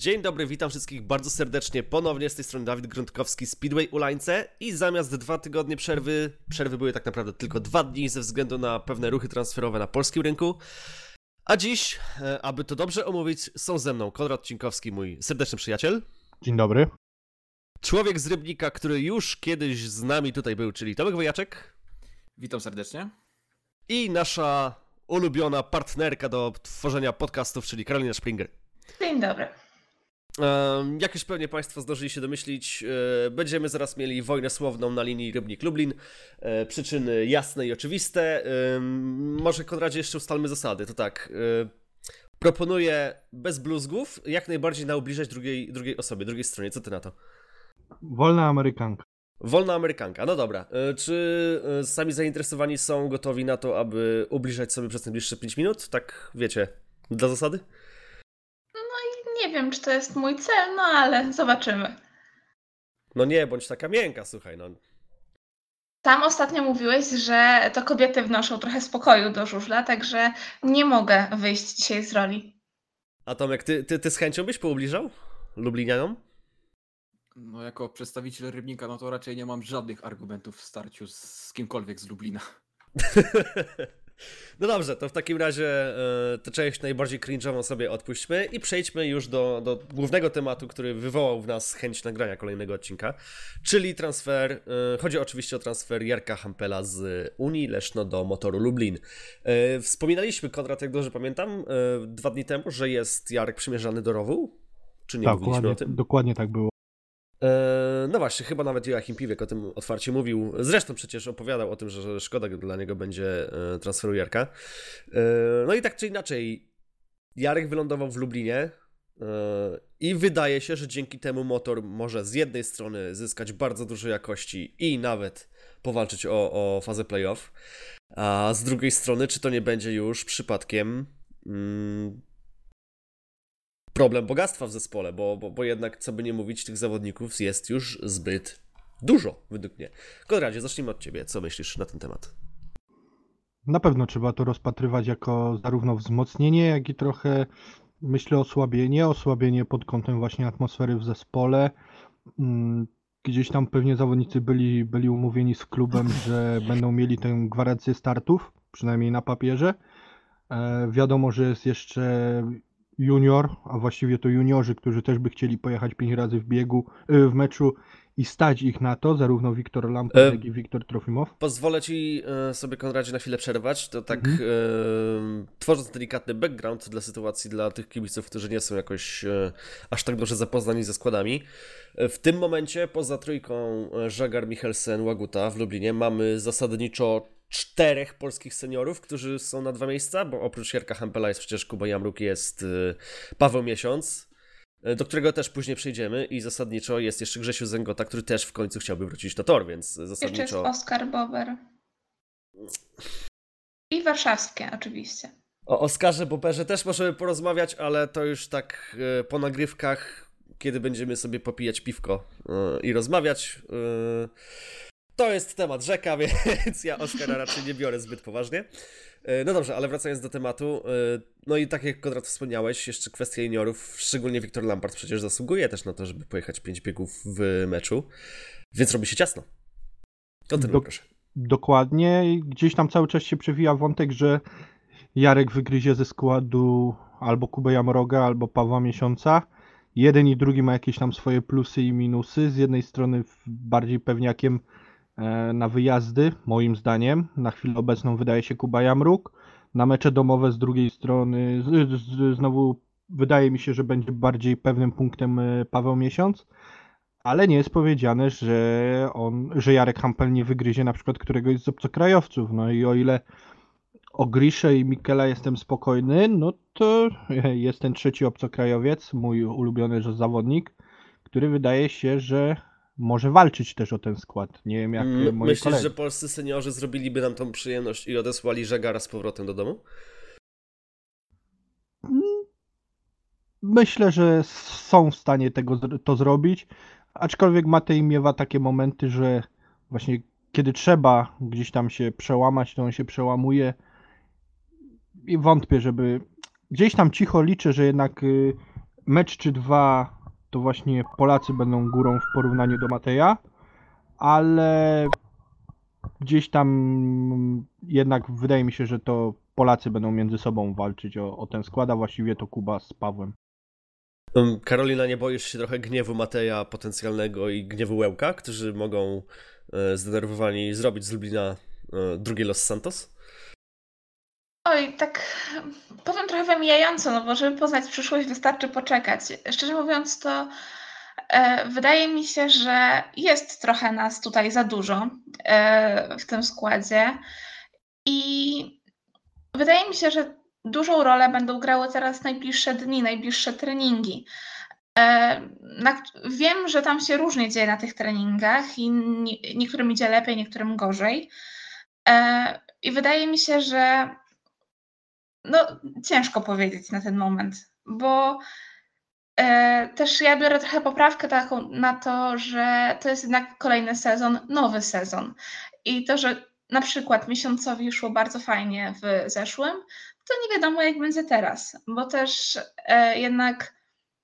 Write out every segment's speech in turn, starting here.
Dzień dobry, witam wszystkich bardzo serdecznie. Ponownie z tej strony Dawid Gruntkowski, Speedway Ulańce i zamiast dwa tygodnie przerwy, przerwy były tak naprawdę tylko dwa dni ze względu na pewne ruchy transferowe na polskim rynku. A dziś, e, aby to dobrze omówić, są ze mną Konrad Cinkowski, mój serdeczny przyjaciel. Dzień dobry. Człowiek z Rybnika, który już kiedyś z nami tutaj był, czyli Tomek Wojaczek. Witam serdecznie. I nasza ulubiona partnerka do tworzenia podcastów, czyli Karolina Springer. Dzień dobry. Jak już pewnie Państwo zdążyli się domyślić, e, będziemy zaraz mieli wojnę słowną na linii Rybnik-Lublin. E, przyczyny jasne i oczywiste. Może Konradzie jeszcze ustalmy zasady. To tak. E, proponuję bez bluzgów jak najbardziej naubliżać drugiej, drugiej osobie, drugiej stronie. Co ty na to? Wolna Amerykanka. Wolna Amerykanka, no dobra. Czy sami zainteresowani są gotowi na to, aby ubliżać sobie przez najbliższe 5 minut? Tak, wiecie, dla zasady? Nie wiem, czy to jest mój cel, no ale zobaczymy. No nie, bądź taka miękka, słuchaj, no. Tam ostatnio mówiłeś, że to kobiety wnoszą trochę spokoju do żużla, także nie mogę wyjść dzisiaj z roli. A Tomek, ty, ty, ty z chęcią byś poubliżał Lublinianom? No jako przedstawiciel Rybnika, no to raczej nie mam żadnych argumentów w starciu z kimkolwiek z Lublina. No dobrze, to w takim razie e, tę część najbardziej cringe'ową sobie odpuśćmy i przejdźmy już do, do głównego tematu, który wywołał w nas chęć nagrania kolejnego odcinka, czyli transfer, e, chodzi oczywiście o transfer Jarka Hampela z Unii Leszno do Motoru Lublin. E, wspominaliśmy, Konrad, jak dobrze pamiętam, dwa dni temu, że jest Jarek przymierzany do rowu? Czy nie tak, mówiliśmy dokładnie, o tym? Dokładnie tak było. E, no właśnie, chyba nawet Joachim Piwek o tym otwarcie mówił. Zresztą przecież opowiadał o tym, że szkoda dla niego będzie e, transferu Jarka. E, no i tak czy inaczej, Jarek wylądował w Lublinie i wydaje się, że dzięki temu motor może z jednej strony zyskać bardzo dużo jakości i nawet powalczyć o, o fazę playoff, a z drugiej strony, czy to nie będzie już przypadkiem mm, problem bogactwa w zespole, bo, bo, bo jednak, co by nie mówić, tych zawodników jest już zbyt dużo, według mnie. Konradzie, zacznijmy od Ciebie. Co myślisz na ten temat? Na pewno trzeba to rozpatrywać jako zarówno wzmocnienie, jak i trochę, myślę, osłabienie. Osłabienie pod kątem właśnie atmosfery w zespole. Mm, gdzieś tam pewnie zawodnicy byli, byli umówieni z klubem, że będą mieli tę gwarancję startów, przynajmniej na papierze. E, wiadomo, że jest jeszcze junior, a właściwie to juniorzy, którzy też by chcieli pojechać pięć razy w biegu, y, w meczu i stać ich na to, zarówno Wiktor Lampert, e... jak i Wiktor Trofimow. Pozwolę Ci e, sobie, Konradzie, na chwilę przerwać. To tak, mhm. e, tworząc delikatny background dla sytuacji dla tych kibiców, którzy nie są jakoś e, aż tak dobrze zapoznani ze składami. E, w tym momencie, poza trójką e, Żagar, Michelsen, Łaguta w Lublinie, mamy zasadniczo czterech polskich seniorów, którzy są na dwa miejsca, bo oprócz Jarka Hampela jest przecież Kuba Jamruk, jest y, Paweł Miesiąc, y, do którego też później przejdziemy i zasadniczo jest jeszcze Grzesiu Zęgota, który też w końcu chciałby wrócić na tor, więc zasadniczo... Jeszcze jest Oskar Bober. I warszawskie oczywiście. O Oskarze Boberze też możemy porozmawiać, ale to już tak y, po nagrywkach, kiedy będziemy sobie popijać piwko i rozmawiać to jest temat rzeka, więc ja Oscara raczej nie biorę zbyt poważnie. E, no dobrze, ale wracając do tematu, e, no i tak jak Konrad wspomniałeś, jeszcze kwestia juniorów, szczególnie Wiktor Lampard przecież zasługuje też na to, żeby pojechać pięć biegów w meczu, więc robi się ciasno. Kontynuuj Do, proszę. Dokładnie. Gdzieś tam cały czas się przewija wątek, że Jarek wygryzie ze składu albo Kubę Jamroga, albo Pawła Miesiąca. Jeden i drugi ma jakieś tam swoje plusy i minusy. Z jednej strony bardziej pewniakiem na wyjazdy, moim zdaniem. Na chwilę obecną wydaje się Kuba Jamruk. Na mecze domowe z drugiej strony znowu wydaje mi się, że będzie bardziej pewnym punktem e, Paweł Miesiąc, ale nie jest powiedziane, że on, że Jarek Hampel nie wygryzie na przykład któregoś z obcokrajowców. No i o ile o Grisze i Mikela jestem spokojny, no to jest ten trzeci obcokrajowiec, mój ulubiony zawodnik, który wydaje się, że może walczyć też o ten skład. Nie wiem jak My, moi Myślisz, koledzy. że polscy seniorzy zrobiliby nam tą przyjemność i odesłali Żegara z powrotem do domu? Mm, myślę, że są w stanie tego to zrobić, aczkolwiek Matej miewa takie momenty, że właśnie kiedy trzeba gdzieś tam się przełamać, to on się przełamuje i wątpię, żeby gdzieś tam cicho liczę, że jednak y, mecz czy dwa to właśnie Polacy będą górą w porównaniu do Mateja, ale gdzieś tam jednak wydaje mi się, że to Polacy będą między sobą walczyć o, o ten skład, a właściwie to Kuba z Pawłem. Um, Karolina, nie boisz się trochę gniewu Mateja potencjalnego i gniewu Łełka, którzy mogą e, zdenerwowani zrobić z Lublina e, drugie Los Santos? Oj, tak powiem trochę wymijająco, no bo żeby poznać przyszłość wystarczy poczekać. Szczerze mówiąc to e, wydaje mi się, że jest trochę nas tutaj za dużo e, w tym składzie i wydaje mi się, że dużą rolę będą grały teraz najbliższe dni, najbliższe treningi. E, na, wiem, że tam się różnie dzieje na tych treningach i nie, niektórym idzie lepiej, niektórym gorzej. E, I wydaje mi się, że no, ciężko powiedzieć na ten moment, bo e, też ja biorę trochę poprawkę taką na to, że to jest jednak kolejny sezon, nowy sezon. I to, że na przykład miesiącowi szło bardzo fajnie w zeszłym, to nie wiadomo jak będzie teraz, bo też e, jednak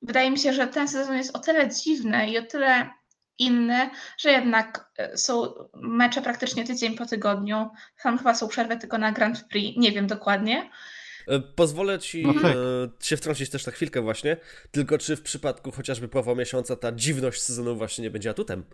wydaje mi się, że ten sezon jest o tyle dziwny i o tyle inny, że jednak e, są mecze praktycznie tydzień po tygodniu. Tam chyba są przerwy tylko na Grand Prix, nie wiem dokładnie. E, pozwolę ci No tak. e, się wtrącić też na chwilkę właśnie, tylko czy w przypadku chociażby Pawła Miesiąca ta dziwność sezonu właśnie nie będzie atutem?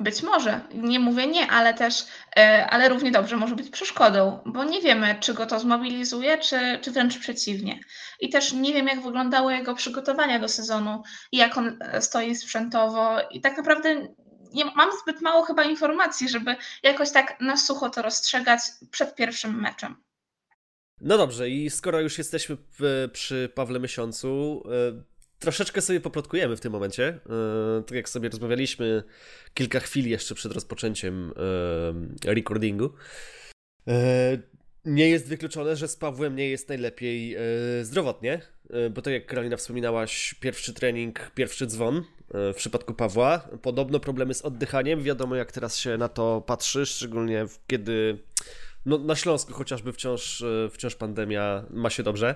Być może, nie mówię nie, ale też, e, ale równie dobrze może być przeszkodą, bo nie wiemy, czy go to zmobilizuje, czy, czy wręcz przeciwnie. I też nie wiem, jak wyglądały jego przygotowania do sezonu, i jak on stoi sprzętowo, i tak naprawdę nie, mam zbyt mało chyba informacji, żeby jakoś tak na sucho to rozstrzegać przed pierwszym meczem. No dobrze, i skoro już jesteśmy przy Pawle Miesiącu, e, troszeczkę sobie poplotkujemy w tym momencie. E, Tak jak sobie rozmawialiśmy kilka chwil jeszcze przed rozpoczęciem e, recordingu. Nie jest wykluczone, że z Pawłem nie jest najlepiej zdrowotnie, bo tak jak Karolina wspominałaś, pierwszy trening, pierwszy dzwon w przypadku Pawła. Podobno problemy z oddychaniem. Wiadomo, jak teraz się na to patrzy, szczególnie kiedy no, na Śląsku chociażby wciąż, e, wciąż pandemia ma się dobrze.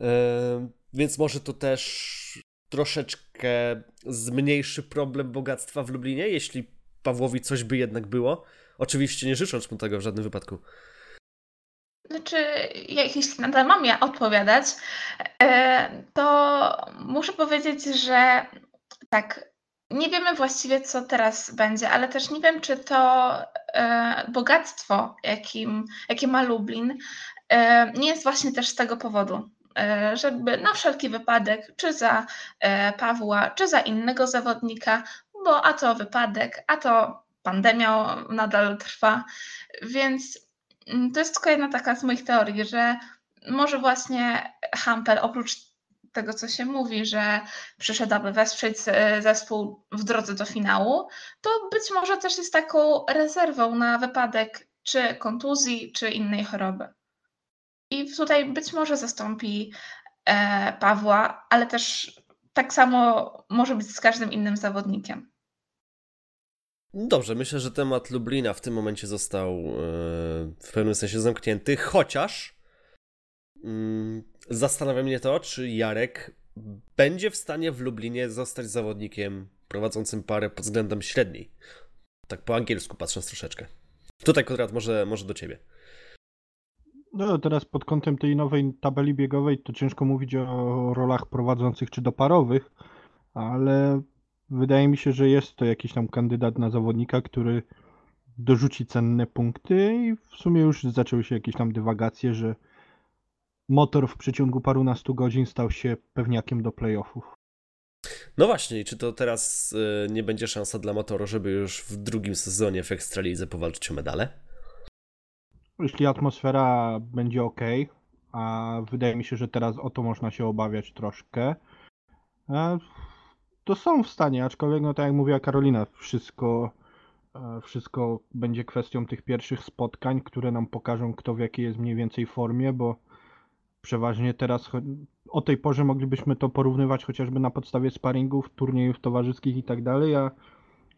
E, Więc może to też troszeczkę zmniejszy problem bogactwa w Lublinie, jeśli Pawłowi coś by jednak było. Oczywiście nie życząc mu tego w żadnym wypadku. Znaczy, jeśli nadal mam ja odpowiadać, e, to muszę powiedzieć, że tak, nie wiemy właściwie, co teraz będzie, ale też nie wiem, czy to bogactwo, jakim, jakie ma Lublin, e, nie jest właśnie też z tego powodu, e, żeby na wszelki wypadek, czy za e, Pawła, czy za innego zawodnika, bo a to wypadek, a to pandemia nadal trwa, więc Mm, To jest tylko jedna taka z moich teorii, że może właśnie Hampel oprócz tego, co się mówi, że przyszedł, aby wesprzeć e, zespół w drodze do finału, to być może też jest taką rezerwą na wypadek czy kontuzji, czy innej choroby. I tutaj być może zastąpi e, Pawła, ale też tak samo może być z każdym innym zawodnikiem. Dobrze, myślę, że temat Lublina w tym momencie został e, w pewnym sensie zamknięty, chociaż zastanawia mnie to, czy Jarek będzie w stanie w Lublinie zostać zawodnikiem prowadzącym parę pod względem średniej. Tak po angielsku patrząc troszeczkę. Tutaj Konrad może, może do ciebie. No teraz pod kątem tej nowej tabeli biegowej to ciężko mówić o rolach prowadzących czy doparowych, ale wydaje mi się, że jest to jakiś tam kandydat na zawodnika, który dorzuci cenne punkty i w sumie już zaczęły się jakieś tam dywagacje, że motor w przeciągu parunastu godzin stał się pewniakiem do playoffów. No właśnie, i czy to teraz e, nie będzie szansa dla Motoru, żeby już w drugim sezonie w Ekstralidze powalczyć o medale? Jeśli atmosfera będzie ok, a wydaje mi się, że teraz o to można się obawiać troszkę, e, to są w stanie, aczkolwiek, no tak jak mówiła Karolina, wszystko, e, wszystko będzie kwestią tych pierwszych spotkań, które nam pokażą, kto w jakiej jest mniej więcej formie, bo przeważnie teraz o tej porze moglibyśmy to porównywać chociażby na podstawie sparingów, turniejów towarzyskich i tak dalej, a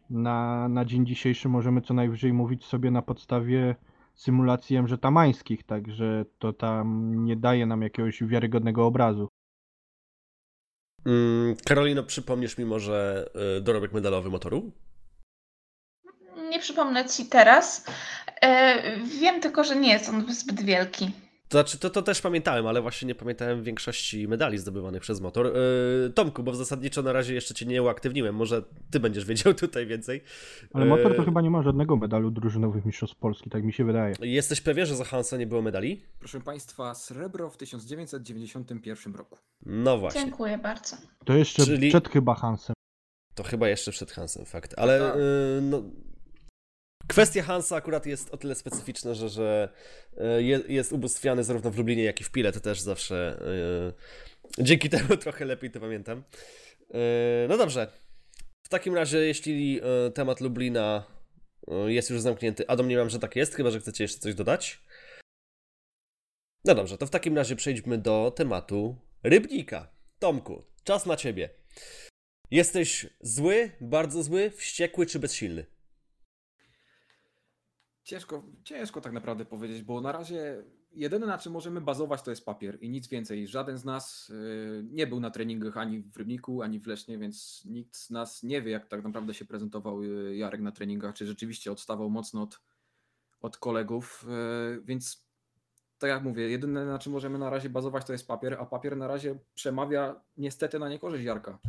na, na dzień dzisiejszy możemy co najwyżej mówić sobie na podstawie symulacji mżetamańskich, także to tam nie daje nam jakiegoś wiarygodnego obrazu. Mm, Karolino, przypomnisz mi może y, dorobek medalowy motoru? Nie przypomnę ci teraz. E, wiem tylko, że nie jest on zbyt wielki. To znaczy, to, to też pamiętałem, ale właśnie nie pamiętałem większości medali zdobywanych przez motor. Yy, Tomku, bo zasadniczo na razie jeszcze cię nie uaktywniłem, może ty będziesz wiedział tutaj więcej. Ale motor to Yy, chyba nie ma żadnego medalu drużynowych mistrzostw Polski, tak mi się wydaje. Jesteś pewien, że za Hansa nie było medali? Proszę Państwa, srebro w 1991 roku. No właśnie. Dziękuję bardzo. To jeszcze Czyli- przed chyba Hansem. To chyba jeszcze przed Hansem, fakt. Ale Tak. yy, no, kwestia Hansa akurat jest o tyle specyficzna, że, że je- jest ubóstwiany zarówno w Lublinie, jak i w Pile. To też zawsze yy, dzięki temu trochę lepiej to pamiętam. Yy, no dobrze. W takim razie, jeśli temat Lublina jest już zamknięty, a domniemam, że tak jest, chyba że chcecie jeszcze coś dodać. No dobrze, to w takim razie przejdźmy do tematu Rybnika. Tomku, czas na ciebie. Jesteś zły, bardzo zły, wściekły czy bezsilny? Ciężko, ciężko tak naprawdę powiedzieć, bo na razie jedyne na czym możemy bazować to jest papier i nic więcej. Żaden z nas y, nie był na treningach ani w Rybniku, ani w Lesznie, więc nikt z nas nie wie, jak tak naprawdę się prezentował y, Jarek na treningach, czy rzeczywiście odstawał mocno od, od kolegów, y, więc tak jak mówię, jedyne na czym możemy na razie bazować to jest papier, a papier na razie przemawia niestety na niekorzyść Jarka.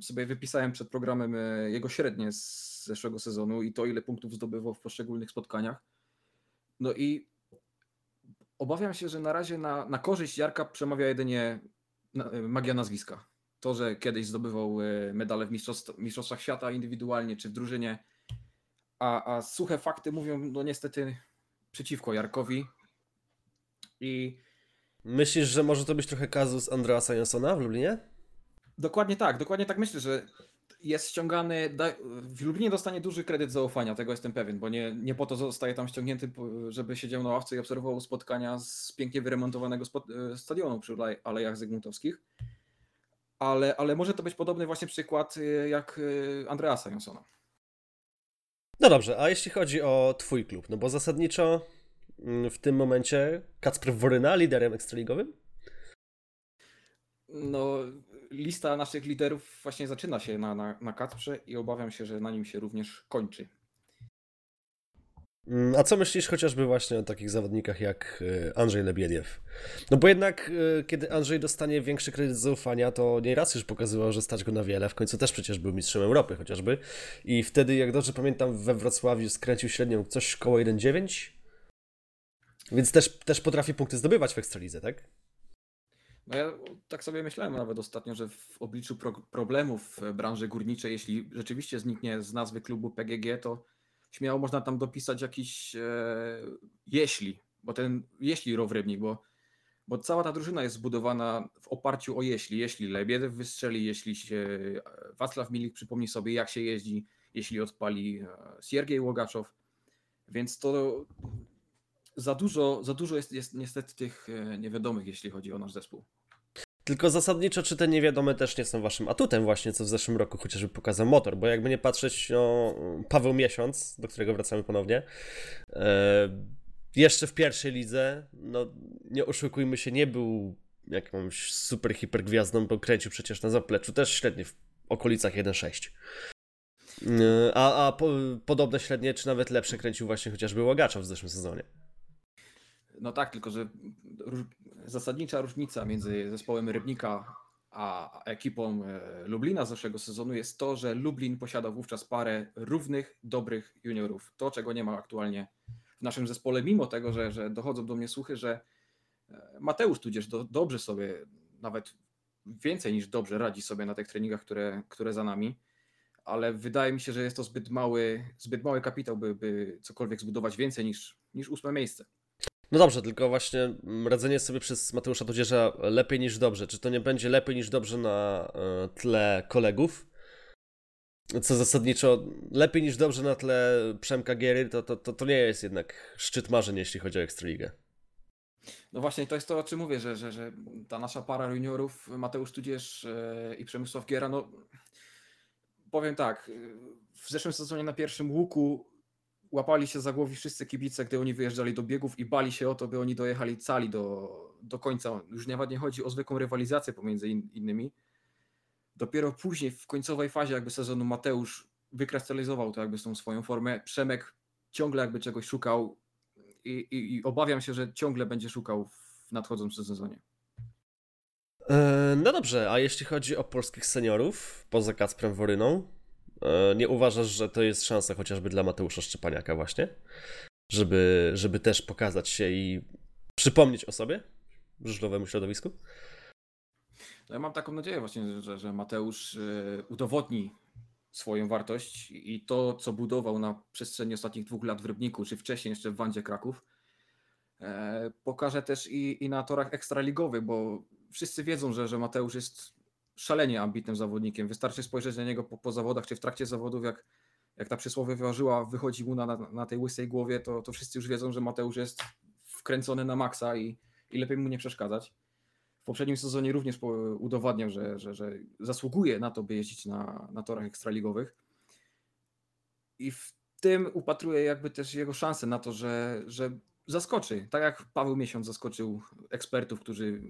Sobie wypisałem przed programem y, jego średnie z zeszłego sezonu i to, ile punktów zdobywał w poszczególnych spotkaniach. No i obawiam się, że na razie na, na korzyść Jarka przemawia jedynie na, magia nazwiska. To, że kiedyś zdobywał e, medale w mistrzostw, mistrzostwach świata indywidualnie czy w drużynie, a, a suche fakty mówią no niestety przeciwko Jarkowi. I Myślisz, że może to być trochę kazus Andreasa Jonsona w Lublinie? Dokładnie tak, dokładnie tak myślę, że jest ściągany, da, w Lublinie dostanie duży kredyt zaufania, tego jestem pewien, bo nie, nie po to zostaje tam ściągnięty, żeby siedział na ławce i obserwował spotkania z pięknie wyremontowanego spod, e, stadionu przy Alej- Alejach Zygmuntowskich. Ale, ale może to być podobny właśnie przykład e, jak e, Andreasa Jonsona. No dobrze, a jeśli chodzi o twój klub, no bo zasadniczo mm, w tym momencie Kacper Woryna liderem ekstraligowym? No, lista naszych liderów właśnie zaczyna się na, na, na Kacprze i obawiam się, że na nim się również kończy. Mm, A co myślisz chociażby właśnie o takich zawodnikach jak y, Andrzej Lebiediew? No bo jednak, y, kiedy Andrzej dostanie większy kredyt zaufania, to nieraz już pokazywał, że stać go na wiele. W końcu też przecież był mistrzem Europy chociażby. I wtedy, jak dobrze pamiętam, we Wrocławiu skręcił średnią coś koło 1,9. Więc też, też potrafi punkty zdobywać w Ekstralidze, tak? No ja tak sobie myślałem nawet ostatnio, że w obliczu pro problemów branży górniczej, jeśli rzeczywiście zniknie z nazwy klubu PGG, to śmiało można tam dopisać jakiś e, jeśli, bo ten jeśli Row Rybnik, bo, bo cała ta drużyna jest zbudowana w oparciu o jeśli. Jeśli Lebiedew wystrzeli, jeśli się e, Wacław Milik przypomni sobie jak się jeździ, jeśli odpali e, Siergiej Łogaczow, więc to za dużo, za dużo jest, jest niestety tych e, niewiadomych, jeśli chodzi o nasz zespół. Tylko zasadniczo, czy te niewiadome też nie są waszym atutem właśnie, co w zeszłym roku chociażby pokazał motor, bo jakby nie patrzeć, no, Paweł Miesiąc, do którego wracamy ponownie, e, jeszcze w pierwszej lidze, no nie oszukujmy się, nie był jakąś super hiper gwiazdą, bo kręcił przecież na zapleczu też średnio w okolicach 1,6. E, A, a po, podobne średnie, czy nawet lepsze kręcił właśnie chociażby Łagacza w zeszłym sezonie. No tak, tylko że zasadnicza różnica między zespołem Rybnika a ekipą e, Lublina z zeszłego sezonu jest to, że Lublin posiadał wówczas parę równych, dobrych juniorów. To, czego nie ma aktualnie w naszym zespole, mimo tego, że, że dochodzą do mnie słuchy, że e, Mateusz tudzież do, dobrze sobie, nawet więcej niż dobrze radzi sobie na tych treningach, które, które za nami, ale wydaje mi się, że jest to zbyt mały, zbyt mały kapitał, by, by cokolwiek zbudować więcej niż, niż ósme miejsce. No dobrze, tylko właśnie mm, radzenie sobie przez Mateusza Tudzierza lepiej niż dobrze. Czy to nie będzie lepiej niż dobrze na e, tle kolegów? Co zasadniczo lepiej niż dobrze na tle Przemka Giery, to, to, to, to nie jest jednak szczyt marzeń, jeśli chodzi o Ekstraligę. No właśnie, to jest to, o czym mówię, że, że, że ta nasza para juniorów, Mateusz Tudzież e, i Przemysław Giera, no powiem tak, e, w zeszłym sezonie na pierwszym łuku łapali się za głowy wszyscy kibice, gdy oni wyjeżdżali do biegów i bali się o to, by oni dojechali cali do, do końca. Już nawet nie chodzi o zwykłą rywalizację pomiędzy in, innymi, Dopiero później, w końcowej fazie jakby sezonu Mateusz wykrystalizował to jakby z tą swoją formę. Przemek ciągle jakby czegoś szukał i, i, i obawiam się, że ciągle będzie szukał w nadchodzącym sezonie. E, no dobrze, a jeśli chodzi o polskich seniorów, poza Kacprem Woryną, nie uważasz, że to jest szansa chociażby dla Mateusza Szczepaniaka właśnie? Żeby, żeby też pokazać się i przypomnieć o sobie żużlowemu środowisku? No ja mam taką nadzieję właśnie, że, że Mateusz e, udowodni swoją wartość i to, co budował na przestrzeni ostatnich dwóch lat w Rybniku, czy wcześniej jeszcze w Wandzie Kraków, pokaże też i, i na torach ekstraligowych, bo wszyscy wiedzą, że, że Mateusz jest szalenie ambitnym zawodnikiem. Wystarczy spojrzeć na niego po, po zawodach czy w trakcie zawodów, jak, jak ta przysłowiowa żyła wychodzi mu na, na tej łysej głowie, to, to wszyscy już wiedzą, że Mateusz jest wkręcony na maksa i, i lepiej mu nie przeszkadzać. W poprzednim sezonie również udowadniał, że, że, że zasługuje na to, by jeździć na, na torach ekstraligowych. I w tym upatruję jakby też jego szansę na to, że, że zaskoczy. Tak jak Paweł Miesiąc zaskoczył ekspertów, którzy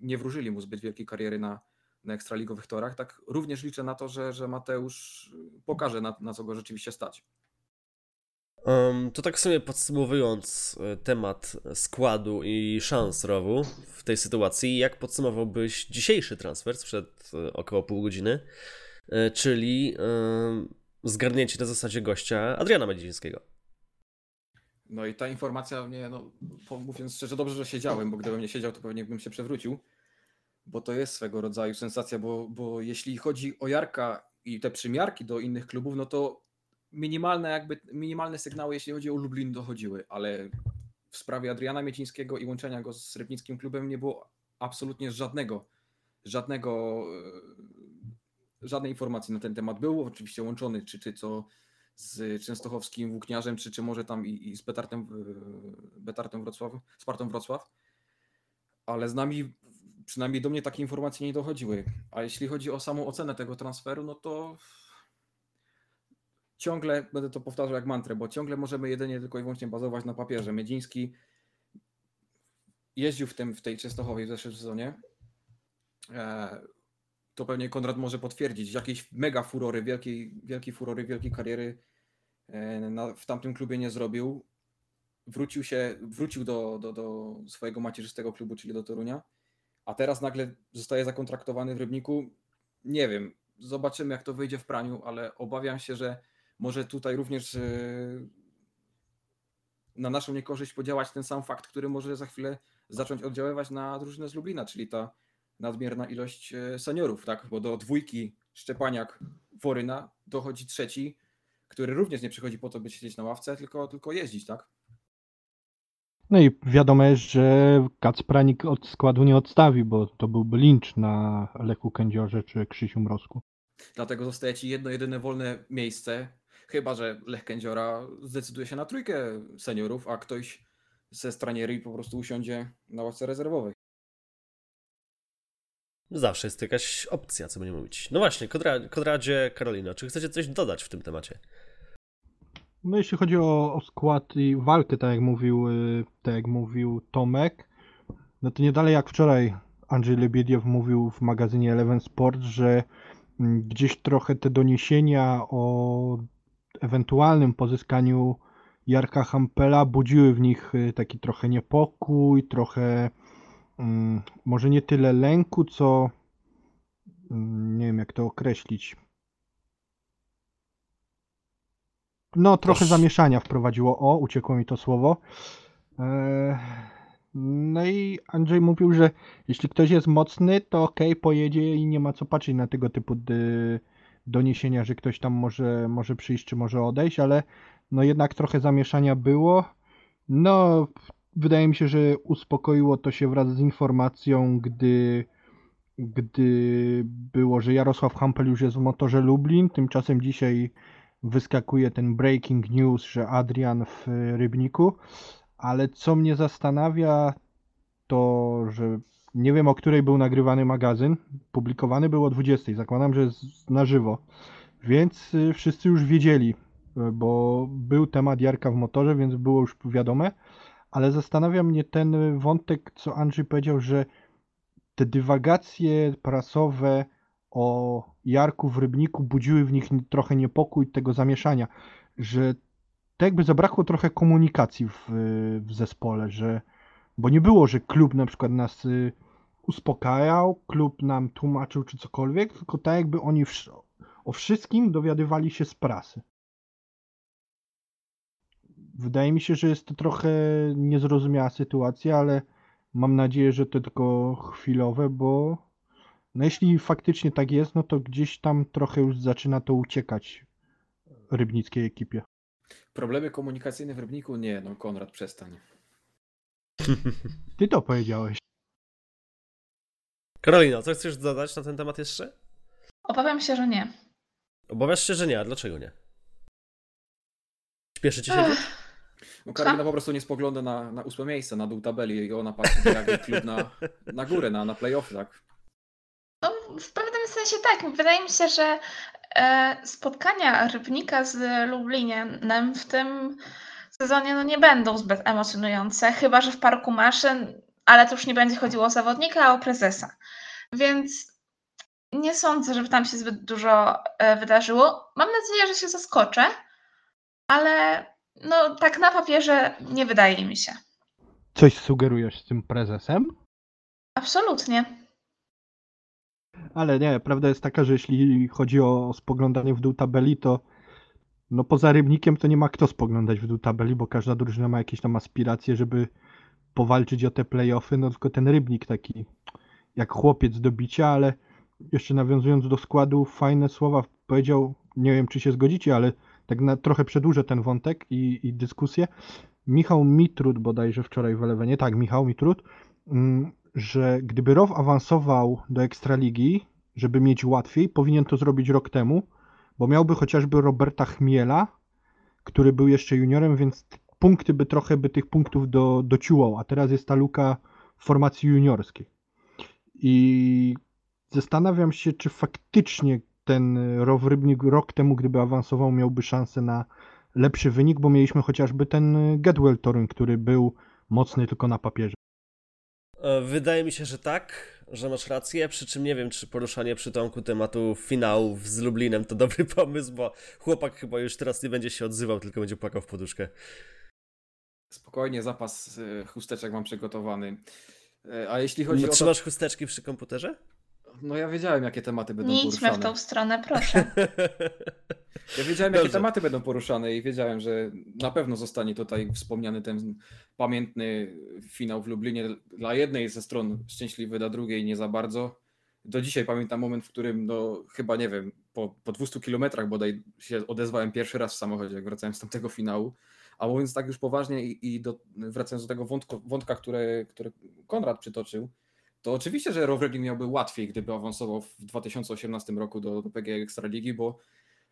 nie wróżyli mu zbyt wielkiej kariery na, na ekstraligowych torach, tak również liczę na to, że, że Mateusz pokaże na, na co go rzeczywiście stać. Um, to tak sobie podsumowując e, temat składu i szans Rowu w tej sytuacji, jak podsumowałbyś dzisiejszy transfer sprzed e, około pół godziny, e, czyli um, zgarnięcie na zasadzie gościa Adriana Medzicińskiego? No i ta informacja mnie, no, mówiąc szczerze, dobrze, że siedziałem, bo gdybym nie siedział, to pewnie bym się przewrócił bo to jest swego rodzaju sensacja, bo, bo jeśli chodzi o Jarka i te przymiarki do innych klubów, no to minimalne jakby minimalne sygnały, jeśli chodzi o Lublin, dochodziły, ale w sprawie Adriana Miecińskiego i łączenia go z rybnickim klubem nie było absolutnie żadnego, żadnego, e, żadnej informacji na ten temat. Był oczywiście łączony, czy, czy co z częstochowskim włókniarzem, czy, czy może tam i, i z Betartem, e, Betartem Wrocław, Spartą Wrocław, ale z nami przynajmniej do mnie takie informacje nie dochodziły. A jeśli chodzi o samą ocenę tego transferu, no to ciągle, będę to powtarzał jak mantrę, bo ciągle możemy jedynie tylko i wyłącznie bazować na papierze. Miedziński jeździł w, tym, w tej Częstochowej w zeszłym sezonie. E, to pewnie Konrad może potwierdzić. Jakiejś mega furory, wielkiej, wielkiej furory, wielkiej kariery e, w tamtym klubie nie zrobił. Wrócił się, wrócił do, do, do swojego macierzystego klubu, czyli do Torunia a teraz nagle zostaje zakontraktowany w Rybniku. Nie wiem, zobaczymy jak to wyjdzie w praniu, ale obawiam się, że może tutaj również e, na naszą niekorzyść podziałać ten sam fakt, który może za chwilę zacząć oddziaływać na drużynę z Lublina, czyli ta nadmierna ilość e, seniorów, tak? Bo do dwójki Szczepaniak, Woryna dochodzi trzeci, który również nie przychodzi po to, by siedzieć na ławce, tylko, tylko jeździć, tak? No i wiadomo jest, że Kacpranik od składu nie odstawi, bo to byłby lincz na Lechu Kędziorze czy Krzysiu Mrozku. Dlatego zostaje ci jedno jedyne wolne miejsce, chyba że Lech Kędziora zdecyduje się na trójkę seniorów, a ktoś ze straniery po prostu usiądzie na ławce rezerwowej. Zawsze jest jakaś opcja, co nie mówić. No właśnie, Konradzie, Karolina, czy chcecie coś dodać w tym temacie? No jeśli chodzi o, o skład i walkę, tak jak mówił, y, tak jak mówił Tomek, no to nie dalej jak wczoraj Andrzej Lebiediew mówił w magazynie Eleven Sport, że mm, gdzieś trochę te doniesienia o ewentualnym pozyskaniu Jarka Hampela budziły w nich y, taki trochę niepokój, trochę mm, może nie tyle lęku, co mm, nie wiem jak to określić, No, trochę zamieszania wprowadziło. O, uciekło mi to słowo. E, no i Andrzej mówił, że jeśli ktoś jest mocny, to ok, pojedzie i nie ma co patrzeć na tego typu doniesienia, że ktoś tam może, może przyjść czy może odejść, ale no jednak trochę zamieszania było. No, wydaje mi się, że uspokoiło to się wraz z informacją, gdy, gdy było, że Jarosław Hampel już jest w motorze Lublin. Tymczasem dzisiaj wyskakuje ten breaking news, że Adrian w Rybniku, ale co mnie zastanawia, to że nie wiem o której był nagrywany magazyn, publikowany był o 20, zakładam, że na żywo, więc y, wszyscy już wiedzieli, y, bo był temat Jarka w motorze, więc było już wiadome, ale zastanawia mnie ten wątek, co Andrzej powiedział, że te dywagacje prasowe o Jarku w Rybniku budziły w nich trochę niepokój tego zamieszania, że tak jakby zabrakło trochę komunikacji w, w zespole, że bo nie było, że klub na przykład nas y, uspokajał, klub nam tłumaczył czy cokolwiek, tylko tak jakby oni o wszystkim dowiadywali się z prasy. Wydaje mi się, że jest to trochę niezrozumiała sytuacja, ale mam nadzieję, że to tylko chwilowe, bo no jeśli faktycznie tak jest, no to gdzieś tam trochę już zaczyna to uciekać rybnickiej ekipie. Problemy komunikacyjne w Rybniku? Nie, no Konrad, przestań. Ty to powiedziałeś. Karolina, co chcesz dodać na ten temat jeszcze? Obawiam się, że nie. Obawiasz się, że nie, a dlaczego nie? Śpieszy ci się? No Karolina po prostu nie spogląda na, na ósme miejsce, na dół tabeli i ona patrzy jak klub na, na górę, na, na playoffy, tak? W pewnym sensie tak. Wydaje mi się, że e, spotkania Rybnika z Lublinem w tym sezonie no, nie będą zbyt emocjonujące, chyba że w parku maszyn, ale to już nie będzie chodziło o zawodnika, a o prezesa. Więc nie sądzę, żeby tam się zbyt dużo e, wydarzyło. Mam nadzieję, że się zaskoczę, ale no, tak na papierze nie wydaje mi się. Coś sugerujesz z tym prezesem? Absolutnie. Ale nie, prawda jest taka, że jeśli chodzi o spoglądanie w dół tabeli, to no poza Rybnikiem to nie ma kto spoglądać w dół tabeli, bo każda drużyna ma jakieś tam aspiracje, żeby powalczyć o te playoffy, no tylko ten Rybnik taki jak chłopiec do bicia, ale jeszcze nawiązując do składu, fajne słowa powiedział, nie wiem czy się zgodzicie, ale tak na, trochę przedłużę ten wątek i, i dyskusję. Michał Mitrud bodajże wczoraj w Elewenie, tak, Michał Mitrud, mm, że gdyby ROW awansował do Ekstraligi, żeby mieć łatwiej, powinien to zrobić rok temu, bo miałby chociażby Roberta Chmiela, który był jeszcze juniorem, więc punkty by trochę by tych punktów do, a teraz jest ta luka w formacji juniorskiej. I zastanawiam się, czy faktycznie ten ROW Rybnik rok temu, gdyby awansował, miałby szansę na lepszy wynik, bo mieliśmy chociażby ten Getwell Toruń, który był mocny tylko na papierze. E, Wydaje mi się, że tak, że masz rację, przy czym nie wiem, czy poruszanie przy Tomku tematu finałów z Lublinem to dobry pomysł, bo chłopak chyba już teraz nie będzie się odzywał, tylko będzie płakał w poduszkę. Spokojnie, zapas e, chusteczek mam przygotowany. E, A jeśli chodzi No, o to, trzymasz chusteczki przy komputerze? No ja wiedziałem jakie tematy będą Nie idźmy w poruszane. tą stronę, proszę. Ja wiedziałem, jakie Dobrze. tematy będą poruszane i wiedziałem, że na pewno zostanie tutaj wspomniany ten pamiętny finał w Lublinie. Dla jednej ze stron szczęśliwy, dla drugiej nie za bardzo. Do dzisiaj pamiętam moment, w którym no, chyba, nie wiem, po, po 200 kilometrach bodaj się odezwałem pierwszy raz w samochodzie, jak wracałem z tamtego finału. A mówiąc tak już poważnie i, i do, wracając do tego wątku, wątka, które, które Konrad przytoczył, to oczywiście, że Roweling miałby łatwiej, gdyby awansował w 2018 roku do, do PG Ekstraligi, bo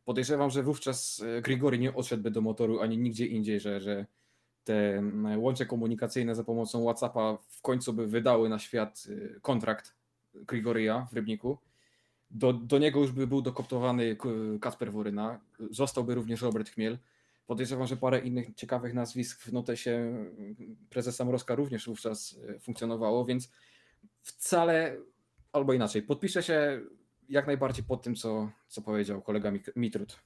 podejrzewam, że wówczas e, Grigori nie odszedłby do motoru ani nigdzie indziej, że, że te łącze komunikacyjne za pomocą WhatsAppa w końcu by wydały na świat e, kontrakt Grigoria w Rybniku. Do, do niego już by był dokoptowany Kasper Woryna, zostałby również Robert Chmiel. Podejrzewam, że parę innych ciekawych nazwisk w notesie prezesa Mrozka również wówczas e, funkcjonowało, więc wcale, albo inaczej, podpiszę się jak najbardziej pod tym, co, co powiedział kolega Mitrud.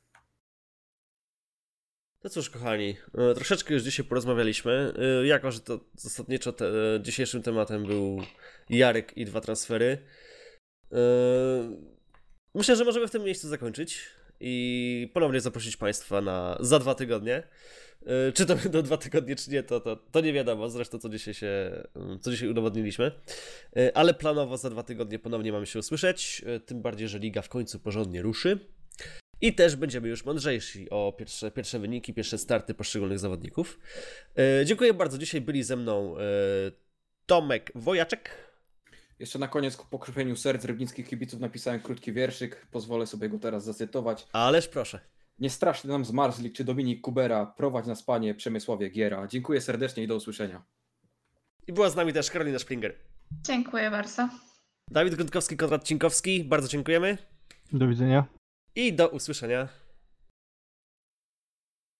No cóż, kochani, e, troszeczkę już dzisiaj porozmawialiśmy. E, Jako, że to zasadniczo te, e, dzisiejszym tematem był Jarek i dwa transfery. Myślę, że możemy w tym miejscu zakończyć i ponownie zaprosić Państwa na za dwa tygodnie. E, Czy to będą dwa tygodnie, czy nie, to, to, to nie wiadomo, zresztą co dzisiaj się, co dzisiaj udowodniliśmy. E, Ale planowo za dwa tygodnie ponownie mamy się usłyszeć, e, tym bardziej, że liga w końcu porządnie ruszy. I też będziemy już mądrzejsi o pierwsze, pierwsze wyniki, pierwsze starty poszczególnych zawodników. Dziękuję bardzo. Dzisiaj byli ze mną Tomek Wojaczek. Jeszcze na koniec po krzepieniu serc rybnickich kibiców napisałem krótki wierszyk, pozwolę sobie go teraz zacytować. Ależ proszę. Nie straszny nam zmarzlik czy Dominik Kubera, prowadź nas panie Przemysławie Giera. Dziękuję serdecznie i do usłyszenia. I była z nami też Karolina Springer. Dziękuję bardzo. Dawid Grudkowski, Konrad Cinkowski. Bardzo dziękujemy. Do widzenia. I do usłyszenia